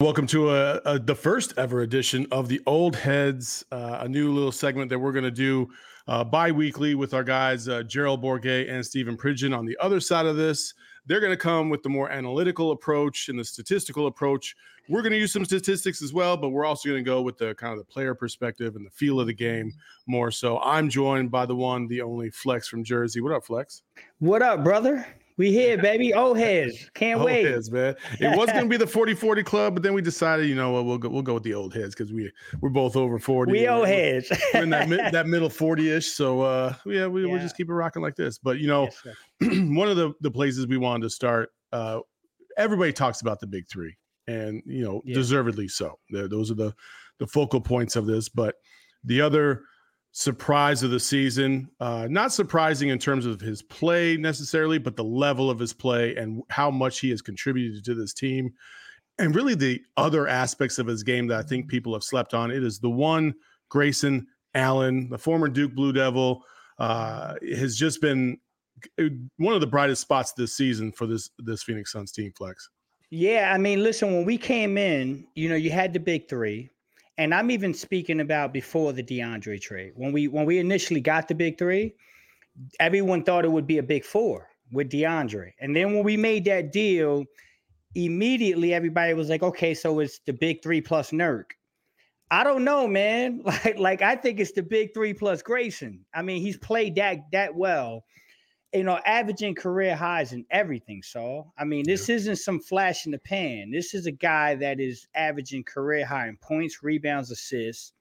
Welcome to a, a, the first ever edition of the Old Heads, uh, a new little segment that we're going to do uh, bi-weekly with our guys uh, Gerald Bourguet and Stephen Pridgeon. On the other side of this, they're going to come with the more analytical approach and the statistical approach. We're going to use some statistics as well, but we're also going to go with the kind of the player perspective and the feel of the game more. So I'm joined by the one, the only Flex from Jersey. What up, Flex? What up, brother? We here, baby. Old heads. Can't old wait. Heads, man. It was gonna be the 40-40 club, but then we decided, you know what, we'll go we'll go with the old heads because we we're both over 40. We old heads. we're in that mid, that middle 40-ish. So uh yeah, we, yeah. we'll just keep it rocking like this. But you know, yes, one of the, the places we wanted to start, uh everybody talks about the big three, and you know, yeah. deservedly so. those are the the focal points of this. But the other surprise of the season. Uh, not surprising in terms of his play necessarily, but the level of his play and how much he has contributed to this team. And really, the other aspects of his game that I think people have slept on. It is the one Grayson Allen, the former Duke Blue Devil, uh, has just been uh, one of the brightest spots this season for this this Phoenix Suns team. Flex. Yeah, I mean, listen, when we came in, you know, you had the big three and I'm even speaking about before the DeAndre trade. When we when we initially got the big three, everyone thought it would be a big four with DeAndre. And then when we made that deal, immediately everybody was like, okay, so it's the big three plus Nurk. I don't know, man. Like, like I think it's the big three plus Grayson. I mean, he's played that that well you know, averaging career highs and everything. So, I mean, this yeah. isn't some flash in the pan. This is a guy that is averaging career high in points, rebounds, assists,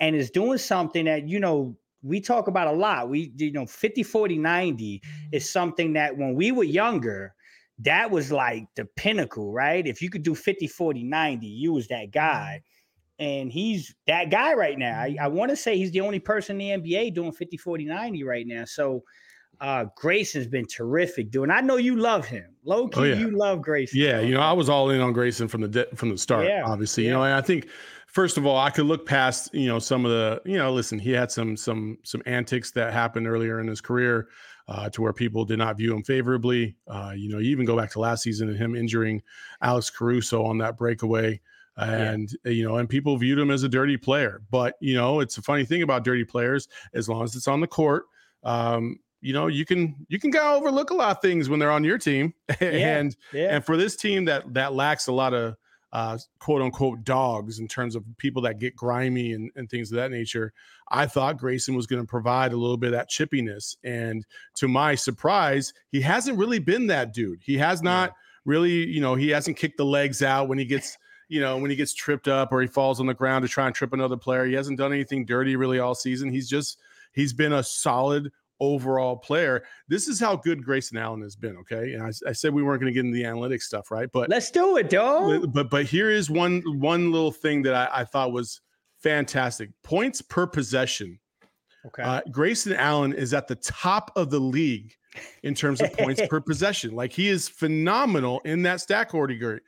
and is doing something that, you know, we talk about a lot. We, you know, 50, 40, 90 is mm. something that when we were younger, that was like the pinnacle, right? If you could do 50, 40, 90, you was that guy. Mm. And he's that guy right now. I, mm. I want to say he's the only person in the NBA doing 50, 40, 90 right now. So, uh, Grayson's been terrific, dude. And I know you love him. Low key, oh, yeah. you love Grayson. Yeah, you know, I was all in on Grayson from the de- from the start. Yeah. Obviously, yeah. you know, and I think first of all, I could look past, you know, some of the, you know, listen, he had some some some antics that happened earlier in his career. Uh, to where people did not view him favorably. Uh, you know, you even go back to last season and him injuring Alex Caruso on that breakaway. And, yeah. you know, and people viewed him as a dirty player. But, you know, it's a funny thing about dirty players, as long as it's on the court, um, you know you can you can kind of overlook a lot of things when they're on your team and yeah. and for this team that that lacks a lot of uh, quote unquote dogs in terms of people that get grimy and, and things of that nature. I thought Grayson was going to provide a little bit of that chippiness. And to my surprise, he hasn't really been that dude. He has not yeah. really, you know, he hasn't kicked the legs out when he gets, you know, when he gets tripped up or he falls on the ground to try and trip another player. He hasn't done anything dirty really all season. He's just, he's been a solid overall player. This is how good Grayson Allen has been. Okay, and I, I said we weren't going to get into the analytics stuff, right? But let's do it, dog. But but here is one one little thing that I, I thought was fantastic: points per possession. Okay, uh, Grayson Allen is at the top of the league in terms of points per possession. Like he is phenomenal in that stat category.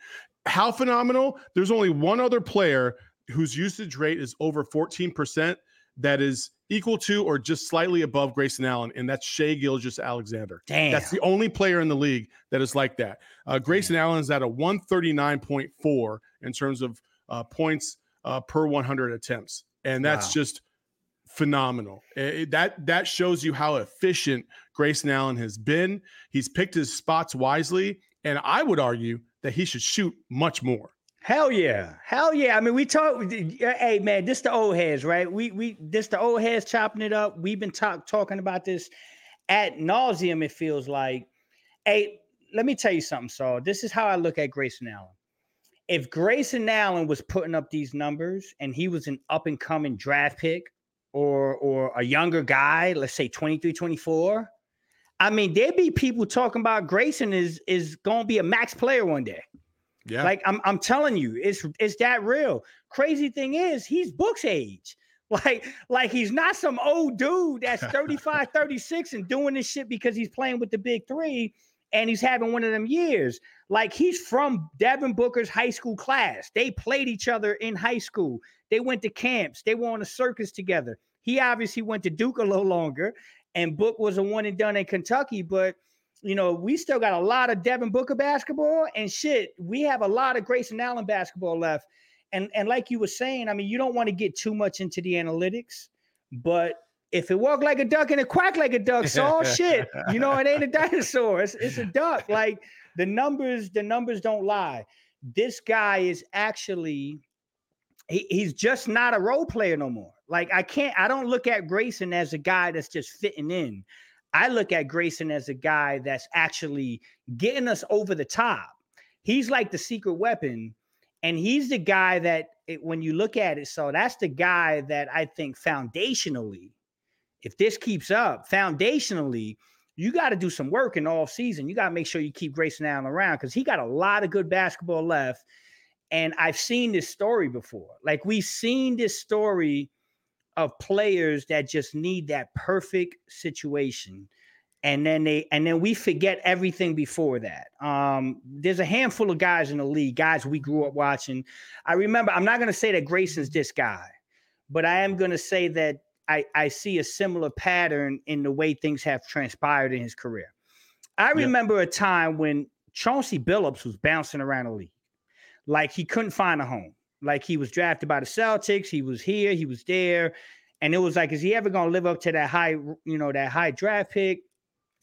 How phenomenal? There's only one other player whose usage rate is over 14% that is equal to or just slightly above Grayson Allen, and that's Shai Gilgeous-Alexander. Damn. That's the only player in the league that is like that. Uh, Grayson Damn. Allen is at a 139.4 in terms of uh, points uh, per 100 attempts, and that's wow. just phenomenal. It, that that shows you how efficient Grayson Allen has been. He's picked his spots wisely, and I would argue that he should shoot much more. Hell yeah, hell yeah. I mean, we talk. Hey man, this the old heads, right? We we this the old heads chopping it up. We've been talk, talking about this at nauseum. It feels like. Hey, let me tell you something, Saul. This is how I look at Grayson Allen. If Grayson Allen was putting up these numbers and he was an up and coming draft pick or or a younger guy, let's say 23, 24, I mean, there'd be people talking about Grayson is is to be a max player one day. Yeah. Like I'm I'm telling you, it's it's that real. Crazy thing is, he's Book's age. Like, like he's not some old dude that's 35, 36 and doing this shit because he's playing with the big three and he's having one of them years. Like he's from Devin Booker's high school class. They played each other in high school. They went to camps. They were on a circus together. He obviously went to Duke a little longer, and Book was a one and done in Kentucky, but you know, we still got a lot of Devin Booker basketball and shit. We have a lot of Grayson Allen basketball left. And and like you were saying, I mean, you don't want to get too much into the analytics, but if it walked like a duck and it quacked like a duck, so all shit. You know, it ain't a dinosaur. It's, it's a duck. Like the numbers, the numbers don't lie. This guy is actually he, he's just not a role player no more. Like I can't, I don't look at Grayson as a guy that's just fitting in. I look at Grayson as a guy that's actually getting us over the top. He's like the secret weapon. And he's the guy that, it, when you look at it, so that's the guy that I think foundationally, if this keeps up, foundationally, you got to do some work in all season. You got to make sure you keep Grayson Allen around because he got a lot of good basketball left. And I've seen this story before. Like we've seen this story of players that just need that perfect situation. And then they and then we forget everything before that. Um there's a handful of guys in the league guys we grew up watching. I remember i'm not going to say that grayson's this guy but i am going to say that i i see a similar pattern in the way things have transpired in his career. I remember a time when chauncey billups was bouncing around the league like he couldn't find a home like he was drafted by the Celtics. He was here, he was there. And it was like, is he ever to live up to that high, you know, that high draft pick?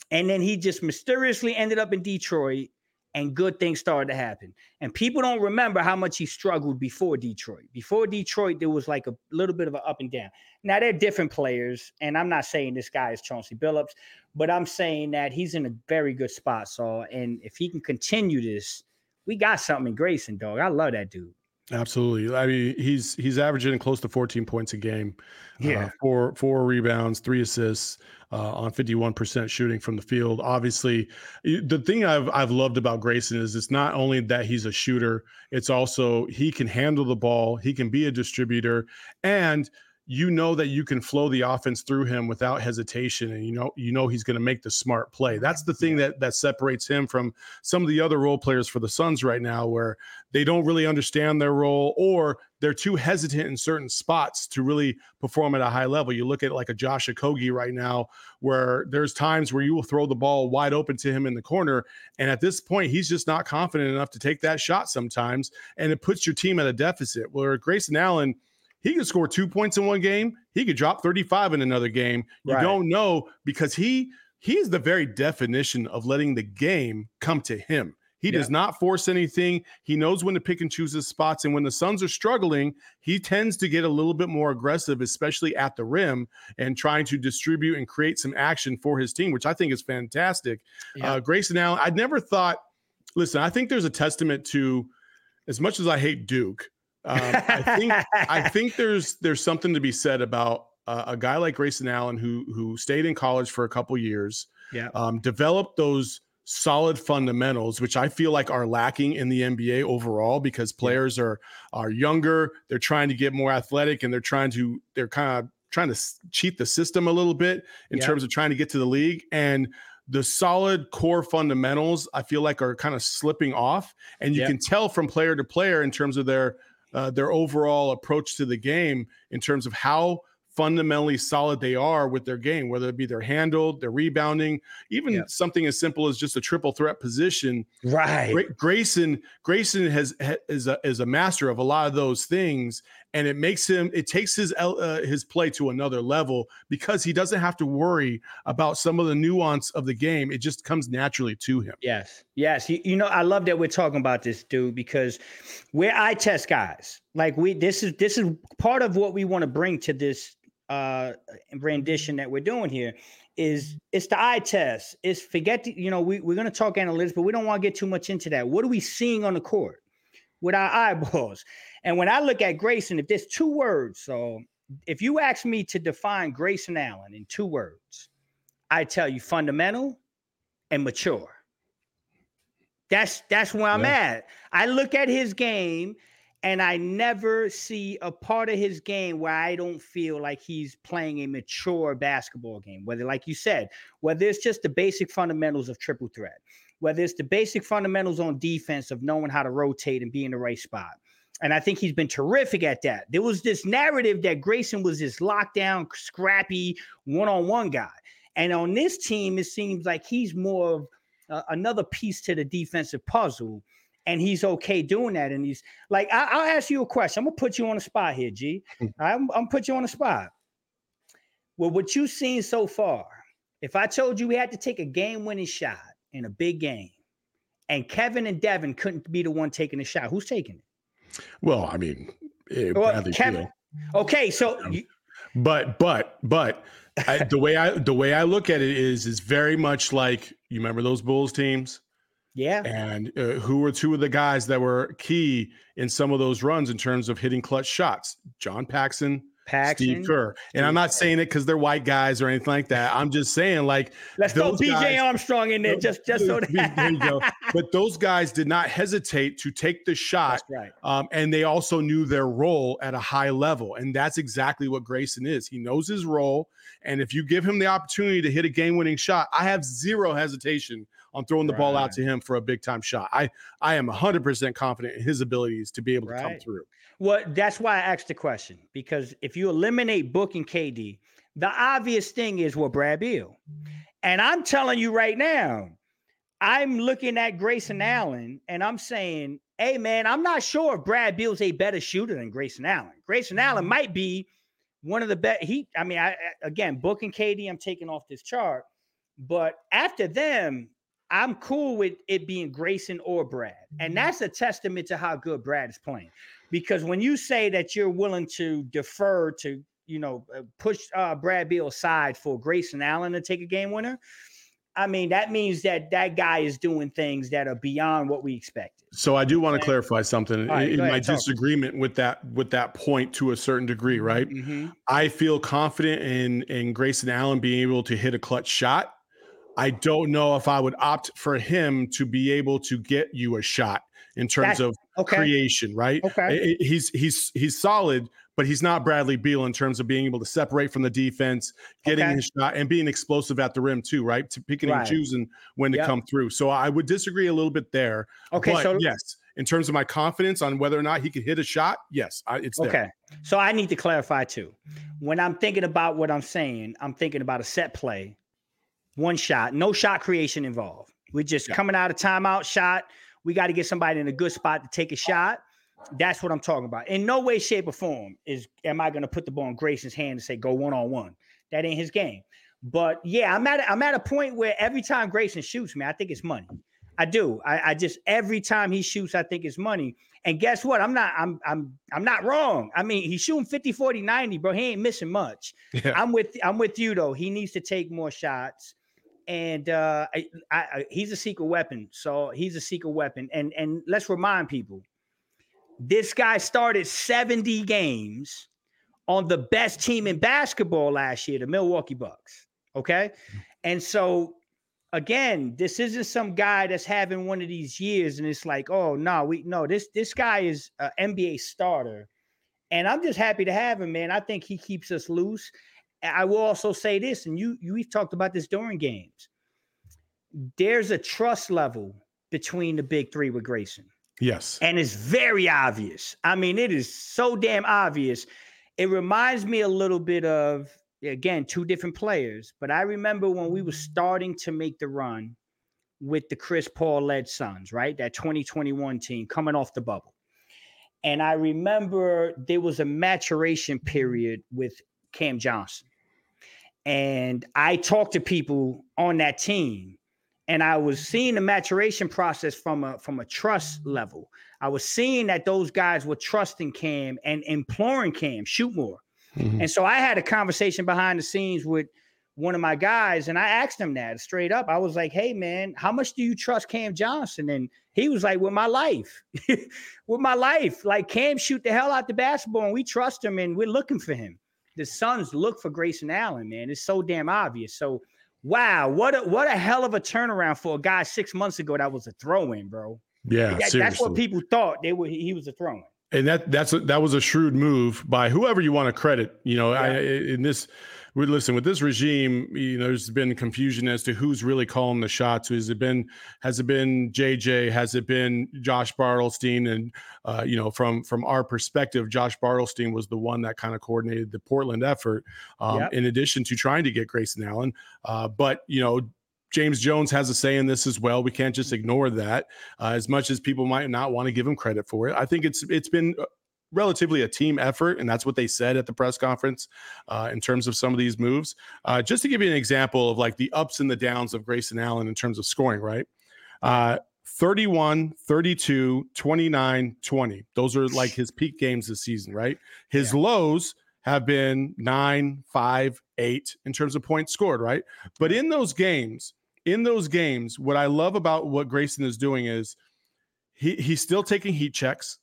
And then he just mysteriously ended up in Detroit and good things started to happen. And people don't remember how much he struggled before Detroit. Before Detroit, there was like a little bit of an up and down. Now they're different players, and I'm not saying this guy is Chauncey Billups, but I'm saying that he's in a very good spot. So, and if he can continue this, we got something in Grayson, dog. I love that dude. Absolutely. I mean, he's he's averaging close to 14 points a game. Uh, yeah. Uh, four four rebounds, three assists uh, on 51% shooting from the field. Obviously, the thing I've I've loved about Grayson is it's not only that he's a shooter, it's also he can handle the ball, he can be a distributor, and you know that you can flow the offense through him without hesitation and you know you know he's going to make the smart play. That's the thing that that separates him from some of the other role players for the suns right now where they don't really understand their role or they're too hesitant in certain spots to really perform at a high level. You look at like a josh Okogie right now where there's times where you will throw the ball wide open to him in the corner and at this point he's just not confident enough to take that shot sometimes and it puts your team at a deficit. Where grayson allen he could score two points in one game. He could drop 35 in another game. You right. don't know because he he's the very definition of letting the game come to him. He yeah. does not force anything. He knows when to pick and choose his spots. And when the Suns are struggling, he tends to get a little bit more aggressive, especially at the rim, and trying to distribute and create some action for his team, which I think is fantastic. Yeah. Uh, Grayson Allen, I'd never thought, listen, I think there's a testament to, as much as I hate Duke, um, I think I think there's there's something to be said about uh, a guy like Grayson Allen who who stayed in college for a couple years, yeah, um, developed those solid fundamentals, which I feel like are lacking in the NBA overall because players are are younger, they're trying to get more athletic, and they're trying to they're kind of trying to cheat the system a little bit in yeah. terms of trying to get to the league and the solid core fundamentals I feel like are kind of slipping off and you can tell from player to player in terms of their uh, their overall approach to the game in terms of how fundamentally solid they are with their game, whether it be their handle, their rebounding, even yep. something as simple as just a triple threat position. Right. Gra- Grayson Grayson has is a is a master of a lot of those things, and it makes him it takes his uh, his play to another level because he doesn't have to worry about some of the nuance of the game. It just comes naturally to him. Yes, yes. You, you know, I love that we're talking about this, dude, because we're eye test guys. Like we, this is this is part of what we want to bring to this uh rendition that we're doing here is it's the eye test. It's forget the, you know, we, we're gonna talk analytics, but we don't want to get too much into that. What are we seeing on the court with our eyeballs? And when I look at Grayson, if there's two words, so if you ask me to define Grayson Allen in two words, I tell you fundamental and mature. That's that's where I'm at. I look at his game and I never see a part of his game where I don't feel like he's playing a mature basketball game. Whether, like you said, whether it's just the basic fundamentals of triple threat, whether it's the basic fundamentals on defense of knowing how to rotate and be in the right spot, and I think he's been terrific at that. There was this narrative that Grayson was this lockdown, scrappy, one on one guy. And on this team, it seems like he's more of uh, another piece to the defensive puzzle. And he's okay doing that. And he's like, I- will ask you a question. I'm going to put you on the spot here, G. Hmm. I'm, I'm put you on the spot. Well, what you've seen so far, if I told you we had to take a game winning shot in a big game, and Kevin and Devin couldn't be the one taking the shot, who's taking it? Well, I mean, eh, well, Kevin, okay, so but but but I, the way I the way I look at it is is very much like you remember those Bulls teams. Yeah. And uh, who were two of the guys that were key in some of those runs in terms of hitting clutch shots? John Paxson Paxson, Steve Kerr. And I'm not saying it because they're white guys or anything like that. I'm just saying like let's throw BJ guys, Armstrong in there just just so that there you go. But those guys did not hesitate to take the shot. That's right. Um, and they also knew their role at a high level. And that's exactly what Grayson is. He knows his role. And if you give him the opportunity to hit a game-winning shot, I have zero hesitation on throwing the right. ball out to him for a big time shot. I I am 100% confident in his abilities to be able to come through. Well, that's why I asked the question because if you eliminate Book and KD, the obvious thing is well, Brad Beal. And I'm telling you right now, I'm looking at Grayson Allen and I'm saying, hey, man, I'm not sure if Brad Beal's a better shooter than Grayson Allen. Grayson Allen mm-hmm. might be one of the best. He, I mean, I again, Book and KD, I'm taking off this chart. But after them, I'm cool with it being Grayson or Brad. And mm-hmm. that's a testament to how good Brad is playing. Because when you say that you're willing to defer to, you know, uh, push uh, Brad Beal aside for Grayson Allen to take a game winner, I mean, that means that that guy is doing things that are beyond what we expected. So I do want to clarify something right, in my disagreement with that with that point to a certain degree, right? Mm-hmm. I feel confident in in Grayson Allen being able to hit a clutch shot I don't know if I would opt for him to be able to get you a shot in terms That's, of okay. creation, right? Okay. He's he's he's solid, but he's not Bradley Beal in terms of being able to separate from the defense, getting okay. his shot, and being explosive at the rim too, right? To picking right. and choosing when yep. to come through. So I would disagree a little bit there. Okay. So yes, in terms of my confidence on whether or not he could hit a shot, yes, I, it's there. okay. So I need to clarify too. When I'm thinking about what I'm saying, I'm thinking about a set play one shot, no shot creation involved. We're just yeah. coming out of timeout shot. We got to get somebody in a good spot to take a shot. That's what I'm talking about. In no way, shape, or form is am I going to put the ball in Grayson's hand and say go one on one. That ain't his game. But yeah, I'm at I'm at a point where every time Grayson shoots me, I think it's money. I do. I, I just every time he shoots, I think it's money. And guess what? I'm not I'm I'm I'm not wrong. I mean, he's shooting 50, 40, 90, bro. He ain't missing much. Yeah. I'm with I'm with you though. He needs to take more shots and uh, I, I, he's a secret weapon. So he's a secret weapon. And and let's remind people, this guy started 70 games on the best team in basketball last year, the Milwaukee Bucks. Okay, and so again, this isn't some guy that's having one of these years, and it's like, oh no, we no this this guy is an NBA starter. And I'm just happy to have him, man. I think he keeps us loose. I will also say this, and you you we've talked about this during games. There's a trust level between the big three with Grayson. Yes. And it's very obvious. I mean, it is so damn obvious. it reminds me a little bit of again two different players, but I remember when we were starting to make the run with the Chris Paul led Suns, right? That 2021 team coming off the bubble. And I remember there was a maturation period with Cam Johnson. And I talked to people on that team and I was seeing the maturation process from a from a trust level. I was seeing that those guys were trusting Cam and imploring Cam shoot more. Mm-hmm. And so I had a conversation behind the scenes with one of my guys, and I asked him that straight up. I was like, "Hey, man, how much do you trust Cam Johnson?" And he was like, "With my life, with my life. Like Cam shoot the hell out the basketball, and we trust him, and we're looking for him. The Suns look for Grayson Allen, man. It's so damn obvious. So, wow, what a what a hell of a turnaround for a guy six months ago that was a throw in, bro. Yeah, that, that's what people thought they were. He was a throw in and that that's a, that was a shrewd move by whoever you want to credit. You know, yeah. I, in this, we listen with this regime. You know, there's been confusion as to who's really calling the shots. Has it been has it been JJ? Has it been Josh Bartelstein? And uh, you know, from from our perspective, Josh Bartelstein was the one that kind of coordinated the Portland effort. Um, yep. In addition to trying to get Grayson Allen, uh, but you know, James Jones has a say in this as well. We can't just ignore that. Uh, as much as people might not want to give him credit for it, I think it's it's been uh, relatively a team effort, and that's what they said at the press conference uh, in terms of some of these moves. Uh, just to give you an example of like the ups and the downs of Grayson Allen in terms of scoring, right? Uh, 31, 32, 29, 20. Those are like his peak games this season, right? His yeah. lows have been nine, five, eight in terms of points scored, right? But in those games, in those games, what I love about what Grayson is doing is he he's still taking heat checks.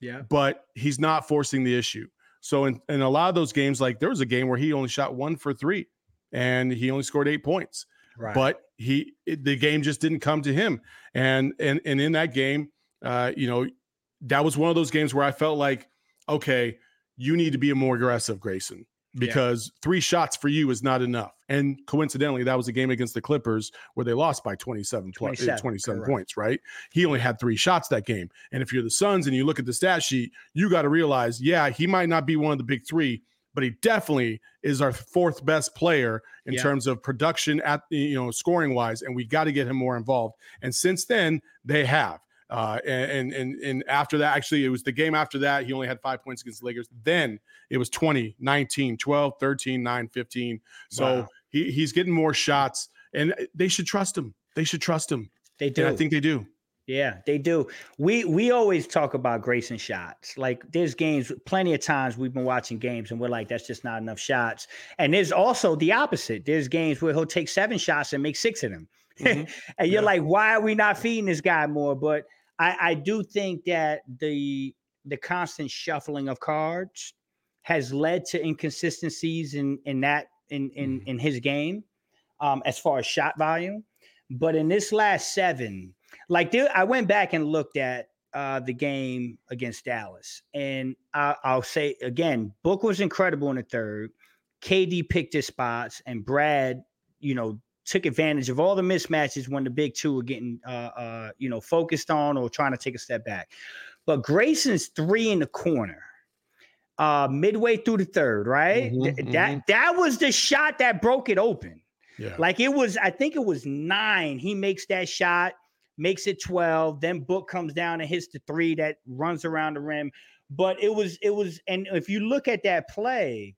Yeah. But he's not forcing the issue. So in, in a lot of those games, like there was a game where he only shot one for three and he only scored eight points. Right. But he it, the game just didn't come to him. And and and in that game, uh, you know, that was one of those games where I felt like, okay, you need to be a more aggressive, Grayson because yeah. three shots for you is not enough. And coincidentally, that was a game against the Clippers where they lost by 27, eh, 27, 27 points, right? He only had three shots that game. And if you're the Suns and you look at the stat sheet, you got to realize, yeah, he might not be one of the big three, but he definitely is our fourth best player in yeah. terms of production at you know scoring wise and we got to get him more involved and since then they have uh, and, and and after that, actually, it was the game after that. He only had five points against the Lakers. Then it was 20, 19, 12, 13, 9, 15. So wow. he, he's getting more shots, and they should trust him. They should trust him. They do. And I think they do. Yeah, they do. We we always talk about Grayson shots. Like there's games, plenty of times we've been watching games and we're like, that's just not enough shots. And there's also the opposite. There's games where he'll take seven shots and make six of them. Mm-hmm. and you're yeah. like, why are we not feeding this guy more? But I, I do think that the the constant shuffling of cards has led to inconsistencies in in that in in mm. in his game um as far as shot volume but in this last seven like there, i went back and looked at uh the game against dallas and I, i'll say again book was incredible in the third kd picked his spots and brad you know took advantage of all the mismatches when the big two were getting, uh, uh, you know, focused on or trying to take a step back. But Grayson's three in the corner, uh, midway through the third, right? Mm-hmm, Th- mm-hmm. That that was the shot that broke it open. Yeah. Like it was, I think it was nine. He makes that shot, makes it 12. Then Book comes down and hits the three that runs around the rim. But it was, it was, and if you look at that play,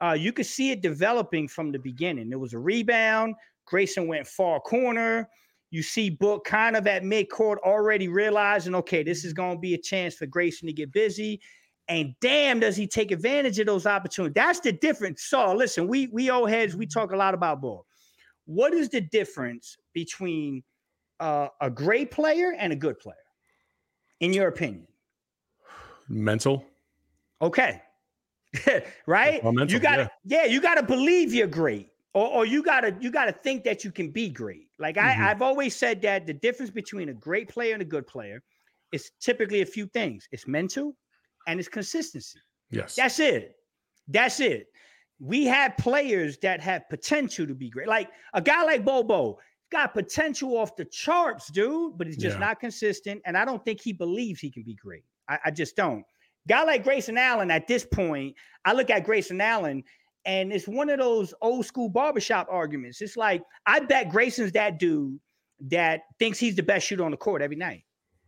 uh, you could see it developing from the beginning. There was a rebound, Grayson went far corner. You see Book kind of at midcourt already realizing, okay, this is going to be a chance for Grayson to get busy. And damn, does he take advantage of those opportunities? That's the difference. So listen, we we old heads, we talk a lot about ball. What is the difference between uh, a great player and a good player, in your opinion? Mental. Okay. right? Mental, you got to yeah. yeah, you got to believe you're great or, or you gotta you gotta think that you can be great. Like mm-hmm. I, I've always said that the difference between a great player and a good player is typically a few things. It's mental and it's consistency. Yes. That's it. That's it. We have players that have potential to be great. Like a guy like Bobo got potential off the charts, dude, but he's just yeah. not consistent. And I don't think he believes he can be great. I, I just don't. guy like Grayson Allen at this point, I look at Grayson Allen and it's one of those old school barbershop arguments. It's like, I bet Grayson's that dude that thinks he's the best shooter on the court every night.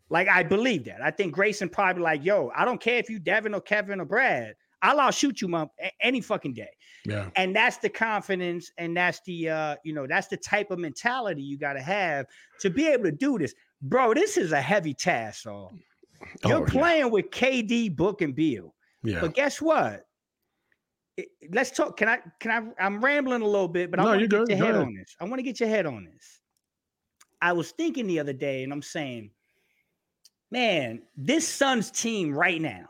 Like, I believe that. I think Grayson probably like, yo, I don't care if you Devin or Kevin or Brad. I'll outshoot you, mom, any fucking day. Yeah. And that's the confidence, and that's the uh, you know, that's the type of mentality you got to have to be able to do this, bro. This is a heavy task, so you're oh, playing yeah. with KD, Book, and Beal. Yeah. But guess what? Let's talk. Can I? Can I? I'm rambling a little bit, but I want to get your head on this. I want to get your head on this. I was thinking the other day, and I'm saying, man, this Suns team right now,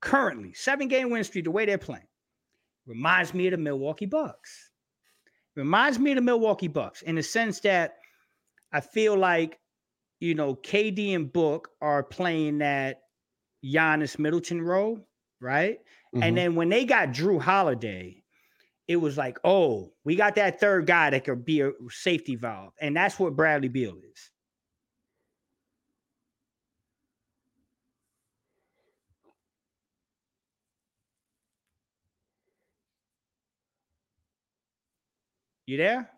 currently seven game win streak, the way they're playing, reminds me of the Milwaukee Bucks. Reminds me of the Milwaukee Bucks in the sense that I feel like, you know, KD and Book are playing that Giannis Middleton role, right? Mm-hmm. And then when they got Jrue Holiday, it was like, oh, we got that third guy that could be a safety valve. And that's what Bradley Beal is. You there?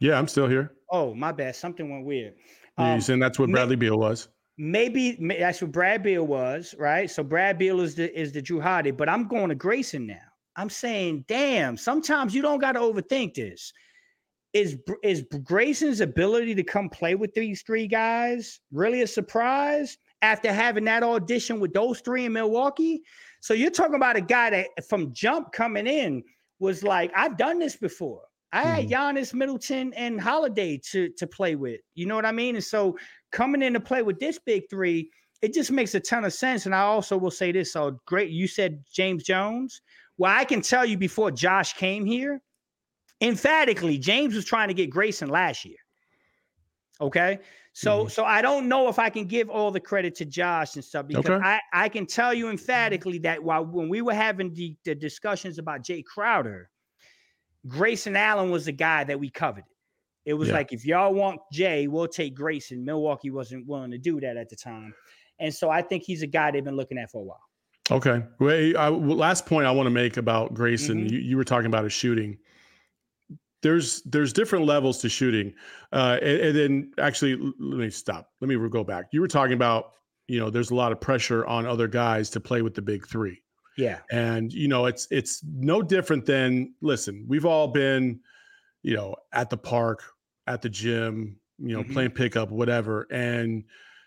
Yeah, I'm still here. Oh, my bad. Something went weird. Um, you saying that's what Bradley Beal was? Maybe that's what Brad Beal was, right? So Brad Beal is the is the Jrue Holiday, but I'm going to Grayson now. I'm saying, damn, sometimes you don't got to overthink this. Is is Grayson's ability to come play with these three guys really a surprise after having that audition with those three in Milwaukee? So you're talking about a guy that from jump coming in was like, I've done this before. I had mm-hmm. Giannis, Middleton, and Holiday to to play with. You know what I mean? And so coming in to play with this big three, it just makes a ton of sense. And I also will say this: so great, you said James Jones. Well, I can tell you before Josh came here, emphatically, James was trying to get Grayson last year. Okay. So mm-hmm. so I don't know if I can give all the credit to Josh and stuff because okay. I, I can tell you emphatically that while when we were having the, the discussions about Jae Crowder, Grayson Allen was the guy that we coveted. It was yeah. like if y'all want Jae, we'll take Grayson. Milwaukee wasn't willing to do that at the time, and so I think he's a guy they've been looking at for a while. Okay. Wait. I, last point I want to make about Grayson. Mm-hmm. You, you, were talking about his shooting. There's there's different levels to shooting, uh, and, and then actually let me stop. Let me go back. You were talking about you know there's a lot of pressure on other guys to play with the big three. Yeah. And you know it's it's no different than listen. We've all been you know at the park at the gym, you know, mm-hmm. playing pickup, whatever. And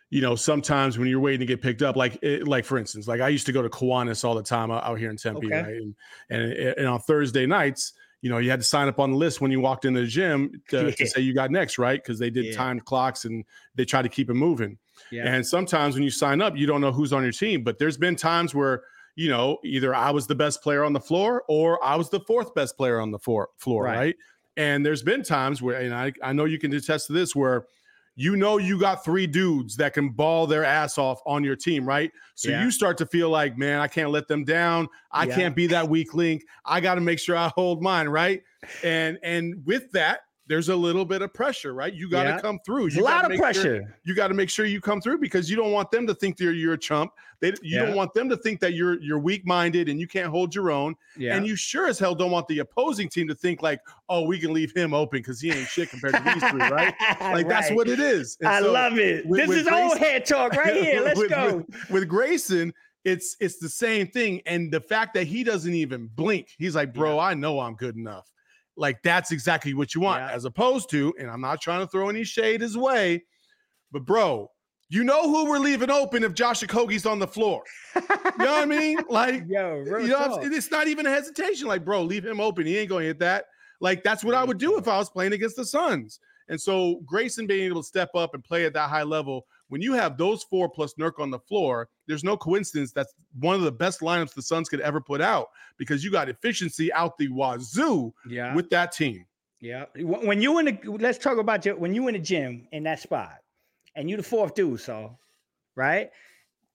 you know, sometimes when you're waiting to get picked up, like it, like for instance, like I used to go to Kiwanis all the time out, here in Tempe, okay. right? And, and and on Thursday nights, you know, you had to sign up on the list when you walked in the gym to, yeah. to say you got next, right? Because they did yeah. timed clocks and they try to keep it moving. Yeah. And sometimes when you sign up, you don't know who's on your team. But there's been times where you know either I was the best player on the floor or I was the fourth best player on the floor, floor right? right? And there's been times where, and I, I know you can attest to this, where you know you got three dudes that can ball their ass off on your team, right? So yeah. you start to feel like, man, I can't let them down. I yeah. can't be that weak link. I got to make sure I hold mine, right? And and with that, there's a little bit of pressure, right? You got to yeah. come through. You a lot of pressure. Sure, you got to make sure you come through because you don't want them to think you're you're a chump. They, you yeah. don't want them to think that you're you're weak minded and you can't hold your own. Yeah. And you sure as hell don't want the opposing team to think like, oh, we can leave him open because he ain't shit compared to these three, right? Like right. that's what it is. And I so love it. With, this with is Grayson, old head talk right here. Let's with, go. with Grayson, it's it's the same thing. And the fact that he doesn't even blink, he's like, bro, yeah. I know I'm good enough. Like that's exactly what you want, yeah. as opposed to, and I'm not trying to throw any shade his way, but bro, you know who we're leaving open if Josh Okogie's on the floor. You know what I mean? Like, Yo, you know, it's not even a hesitation. Like, bro, leave him open. He ain't going to hit that. Like, that's what I would do if I was playing against the Suns. And so Grayson being able to step up and play at that high level, when you have those four plus Nurk on the floor, there's no coincidence that's one of the best lineups the Suns could ever put out because you got efficiency out the wazoo yeah. with that team. Yeah. When you in the let's talk about your when you in the gym in that spot and you the fourth dude, so right?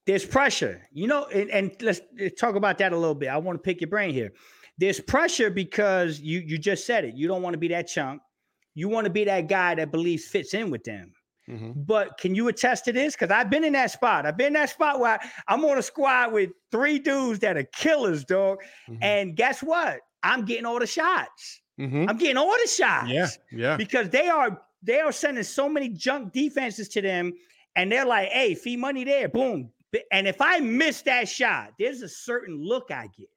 There's pressure, you know, and, and let's, let's talk about that a little bit. I want to pick your brain here. There's pressure because you you just said it. You don't want to be that chunk. You want to be that guy that believes fits in with them. Mm-hmm. But can you attest to this? Because I've been in that spot. I've been in that spot where I, am on a squad with three dudes that are killers, dog. Mm-hmm. And guess what? I'm getting all the shots. Mm-hmm. I'm getting all the shots. Yeah, yeah. Because they are they are sending so many junk defenses to them, and they're like, "Hey, fee money there, boom." And if I miss that shot, there's a certain look I get.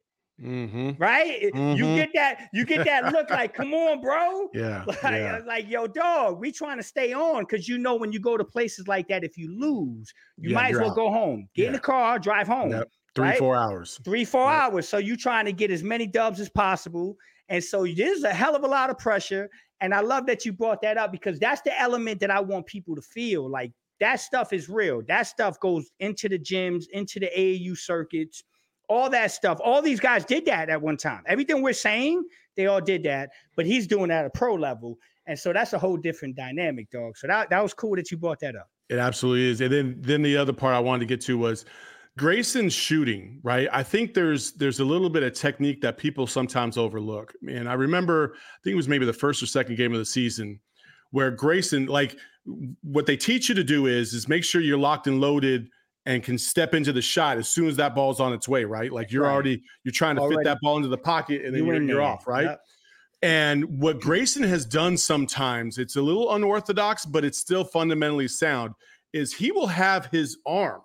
Mm-hmm. Right? Mm-hmm. You get that, you get that look like, come on, bro. Yeah. Like, yeah. like yo, dog, we trying to stay on because you know when you go to places like that, if you lose, you yeah, might as well out. go home. Get yeah. in the car, drive home. Yep. Three, right? four hours. Three, four hours. So you trying to get as many dubs as possible. And so there's a hell of a lot of pressure. And I love that you brought that up because that's the element that I want people to feel like that stuff is real. That stuff goes into the gyms, into the AAU circuits all that stuff. All these guys did that at one time. Everything we're saying, they all did that, but he's doing that at a pro level. And so that's a whole different dynamic, dog. So that, that was cool that you brought that up. It absolutely is. And then then the other part I wanted to get to was Grayson's shooting, right? I think there's there's a little bit of technique that people sometimes overlook. And I remember, I think it was maybe the first or second game of the season where Grayson, like what they teach you to do is is make sure you're locked and loaded and can step into the shot as soon as that ball's on its way, right? Like you're right. already you're trying to already. fit that ball into the pocket and then you are you're, off, right? Yep. And what Grayson has done sometimes, it's a little unorthodox, but it's still fundamentally sound, is he will have his arm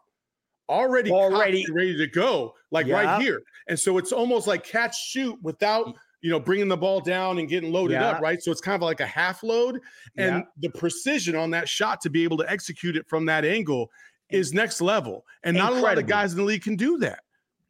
already already ready to go, like yep. right here. And so it's almost like catch shoot without you know bringing the ball down and getting loaded yep. up, right? So it's kind of like a half load, and yep. the precision on that shot to be able to execute it from that angle is next level. And Incredible. not a lot of guys in the league can do that.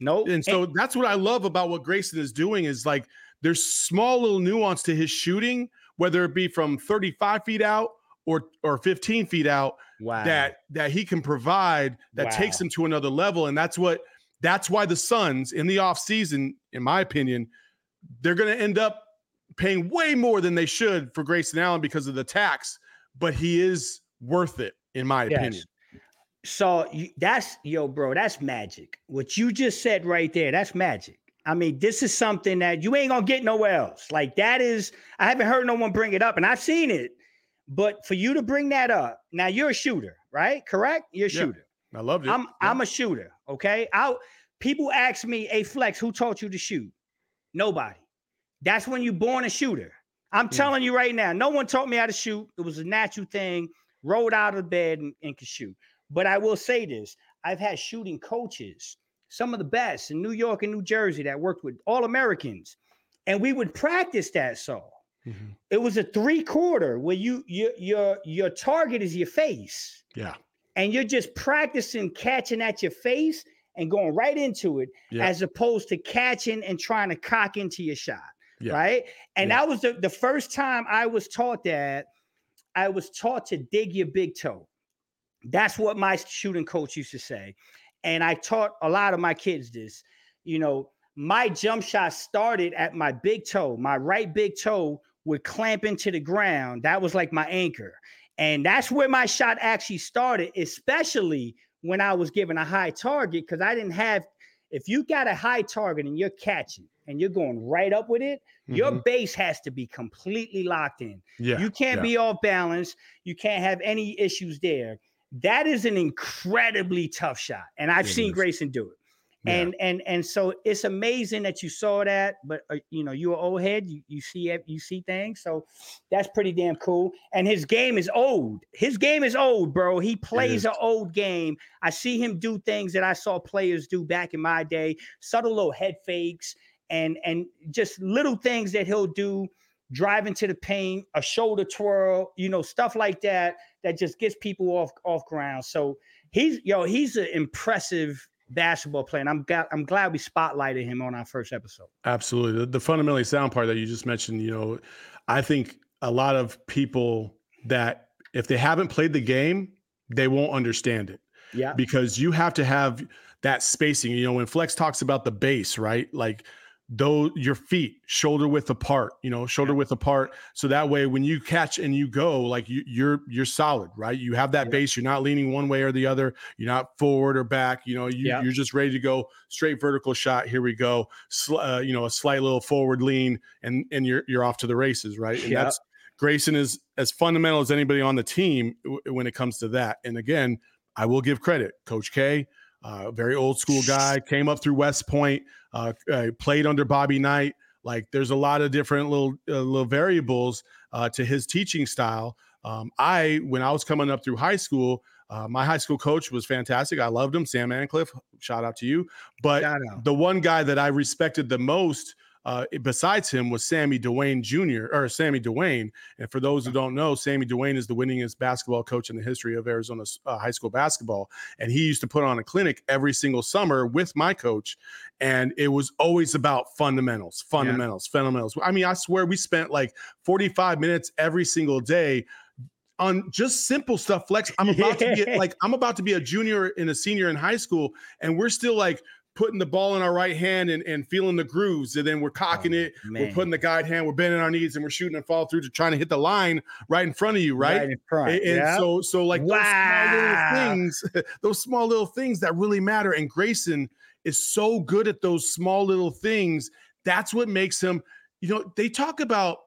No. Nope. And so and- that's what I love about what Grayson is doing is like there's small little nuance to his shooting, whether it be from 35 feet out or or 15 feet out wow. that that he can provide that wow. takes him to another level. And that's what that's why the Suns in the offseason, in my opinion, they're gonna end up paying way more than they should for Grayson Allen because of the tax, but he is worth it, in my yes. opinion. So you, that's yo, bro. That's magic. What you just said right there. That's magic. I mean, this is something that you ain't gonna get nowhere else. Like that is. I haven't heard no one bring it up, and I've seen it. But for you to bring that up, now you're a shooter, right? Correct? You're a yeah, shooter. I love it. I'm yeah. I'm a shooter. Okay. I people ask me, "Hey, Flex, who taught you to shoot?" Nobody. That's when you're born a shooter. I'm yeah. telling you right now, no one taught me how to shoot. It was a natural thing. Rolled out of bed and, and could shoot. But I will say this I've had shooting coaches, some of the best in New York and New Jersey that worked with all Americans. And we would practice that so. Mm-hmm. It was a three quarter where you your your your target is your face. Yeah. And you're just practicing catching at your face and going right into it yeah. as opposed to catching and trying to cock into your shot. Yeah. Right. And yeah. that was the, the first time I was taught that I was taught to dig your big toe. That's what my shooting coach used to say. And I taught a lot of my kids this. You know, my jump shot started at my big toe. My right big toe would clamp into the ground. That was like my anchor. And that's where my shot actually started, especially when I was given a high target, because I didn't have, if you got a high target and you're catching and you're going right up with it, mm-hmm. your base has to be completely locked in. Yeah, you can't yeah. be off balance. You can't have any issues there. That is an incredibly tough shot, and I've it seen is. Grayson do it. Yeah. And and and so it's amazing that you saw that, but uh, you know you're old head, you you see you see things, so that's pretty damn cool. And his game is old. His game is old, bro. He plays an old game. I see him do things that I saw players do back in my day, subtle little head fakes and and just little things that he'll do drive to the paint, a shoulder twirl, you know, stuff like that that just gets people off off ground. So he's yo, he's an impressive basketball player. And I'm glad I'm glad we spotlighted him on our first episode. Absolutely. The, the fundamentally sound part that you just mentioned, you know, I think a lot of people that if they haven't played the game, they won't understand it. Yeah. Because you have to have that spacing. You know, when Flex talks about the base, right? Like though your feet shoulder width apart you know shoulder yeah. width apart so that way when you catch and you go like you, are you're, you're solid right you have that yeah. base you're not leaning one way or the other you're not forward or back you know you, yeah. you're just ready to go straight vertical shot here we go Sl- uh, you know a slight little forward lean and and you're you're off to the races right and that's Grayson is as fundamental as anybody on the team when it comes to that. And again, I will give credit, Coach K. Uh, very old school guy, came up through West Point, uh, uh, played under Bobby Knight. Like there's a lot of different little uh, little variables uh, to his teaching style. Um, I, when I was coming up through high school, uh, my high school coach was fantastic. I loved him, Sam Ancliffe. Shout out to you. But the one guy that I respected the most uh, besides him was Sammy Dwayne Jr. or Sammy Dwayne. And for those who don't know, Sammy Dwayne is the winningest basketball coach in the history of Arizona uh, high school basketball. And he used to put on a clinic every single summer with my coach. And it was always about fundamentals, fundamentals, yeah. fundamentals. I mean, I swear we spent like 45 minutes every single day on just simple stuff flex i'm about to be like i'm about to be a junior and a senior in high school and we're still like putting the ball in our right hand and, and feeling the grooves. And then we're cocking oh, it. Man. We're putting the guide hand. We're bending our knees and we're shooting and fall through to trying to hit the line right in front of you, right? right in front. And, and yeah. so, so like wow. those small little things, those small little things that really matter. And Grayson is so good at those small little things. That's what makes him, you know, they talk about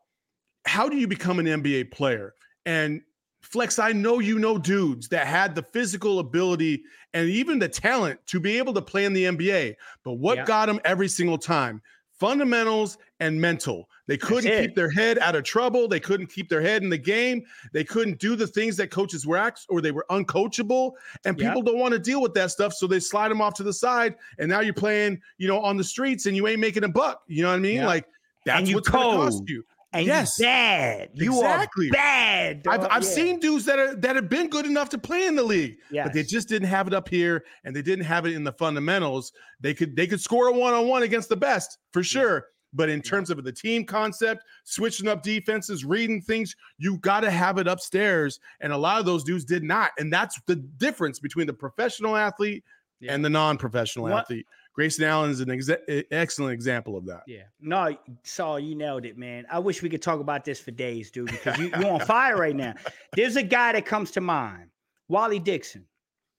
how do you become an NBA player? And Flex, I know you know dudes that had the physical ability and even the talent to be able to play in the NBA. But what yeah. got them every single time? Fundamentals and mental. They couldn't keep their head out of trouble. They couldn't keep their head in the game. They couldn't do the things that coaches were asked, or they were uncoachable. And people don't want to deal with that stuff, so they slide them off to the side. And now you're playing, you know, on the streets, and you ain't making a buck. You know what I mean? Like that's what's going to cost you and yes. bad. You exactly. are bad. Dog. I've, I've yeah. seen dudes that are that have been good enough to play in the league, yes. but they just didn't have it up here, and they didn't have it in the fundamentals. They could they could score a one on one against the best for sure. But in terms of the team concept, switching up defenses, reading things, you got to have it upstairs. And a lot of those dudes did not. And that's the difference between the professional athlete yeah. and the non professional athlete. Grayson Allen is an ex- excellent example of that. Yeah. No, Saul, you nailed it, man. I wish we could talk about this for days, dude, because you, you're on fire right now. There's a guy that comes to mind, Waliyy Dixon.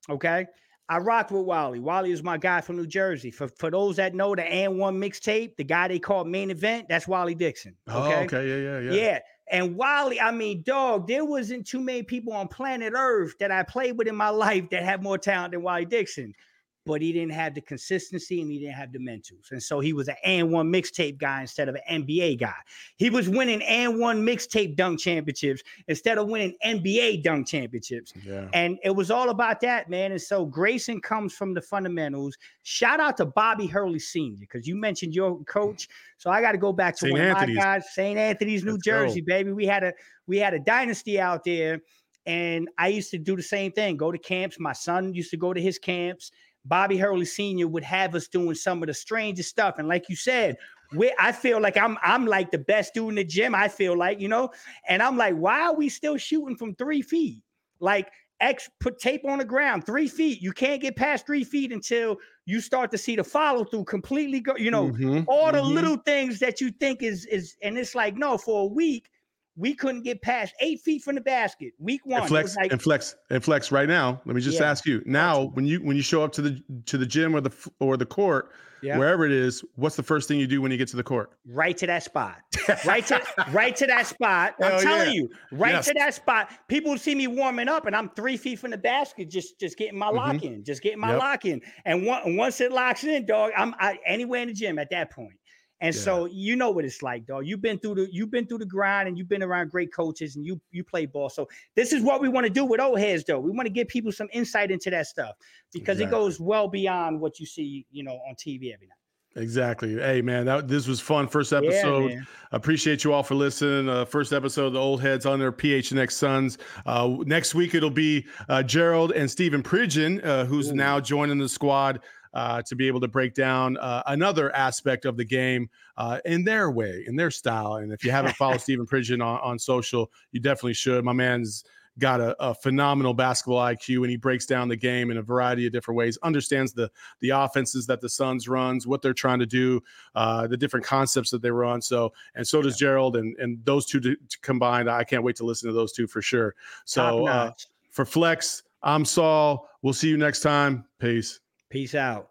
Okay. I rock with Wally. Wally is my guy from New Jersey. For for those that know the AND1 mixtape, the guy they call main event, that's Waliyy Dixon. Oh, okay? Oh, okay. Yeah, yeah, yeah. Yeah. And Wally, I mean, dog, there wasn't too many people on planet Earth that I played with in my life that had more talent than Wally Dixon but he didn't have the consistency and he didn't have the mentals. And so he was an AND1 mixtape guy instead of an NBA guy. He was winning AND1 mixtape dunk championships instead of winning NBA dunk championships. Yeah. And it was all about that, man. And so Grayson comes from the fundamentals. Shout out to Bobby Hurley Sr., because you mentioned your coach. So I got to go back to St. one Anthony's. of my guys, St. Anthony's, New Let's Jersey, go. baby. We had a we had a dynasty out there. And I used to do the same thing, go to camps. My son used to go to his camps Bobby Hurley Sr. would have us doing some of the strangest stuff. And like you said, we, I feel like I'm I'm like the best dude in the gym. I feel like, you know, and I'm like, why are we still shooting from three feet? Like X put tape on the ground, three feet. You can't get past three feet until you start to see the follow through completely go, you know, mm-hmm, all the mm-hmm. little things that you think is is and it's like, no, for a week, we couldn't get past eight feet from the basket. Week one, and flex like, and flex and flex right now. Let me just yeah. ask you now when you when you show up to the to the gym or the or the court, yeah. wherever it is, what's the first thing you do when you get to the court? Right to that spot. right to right to that spot. I'm Hell telling yeah. you, right yes. to that spot. People see me warming up, and I'm three feet from the basket, just just getting my mm-hmm. lock in, just getting my yep. lock in. And one, once it locks in, dog, I'm I, anywhere in the gym at that point. And yeah. so you know what it's like, dog. You've been through the you've been through the grind and you've been around great coaches and you you play ball. So this is what we want to do with old heads, though. We want to give people some insight into that stuff because exactly. it goes well beyond what you see, you know, on TV every night. Exactly. Hey man, that this was fun. First episode. Yeah, Appreciate you all for listening. Uh, first episode of the Old Heads on their PHNX Suns. Uh, next week it'll be uh, Gerald and Stephen Pridgeon, uh, who's Ooh. now joining the squad uh, to be able to break down uh, another aspect of the game uh, in their way, in their style. And if you haven't followed Stephen Pridgeon on, on social, you definitely should. My man's got a, a, phenomenal basketball IQ and he breaks down the game in a variety of different ways, understands the the offenses that the Suns runs, what they're trying to do, uh, the different concepts that they run. So, and so does yeah. Gerald and, and those two to, to combined. I can't wait to listen to those two for sure. So uh, for Flex, I'm Saul. We'll see you next time. Peace. Peace out.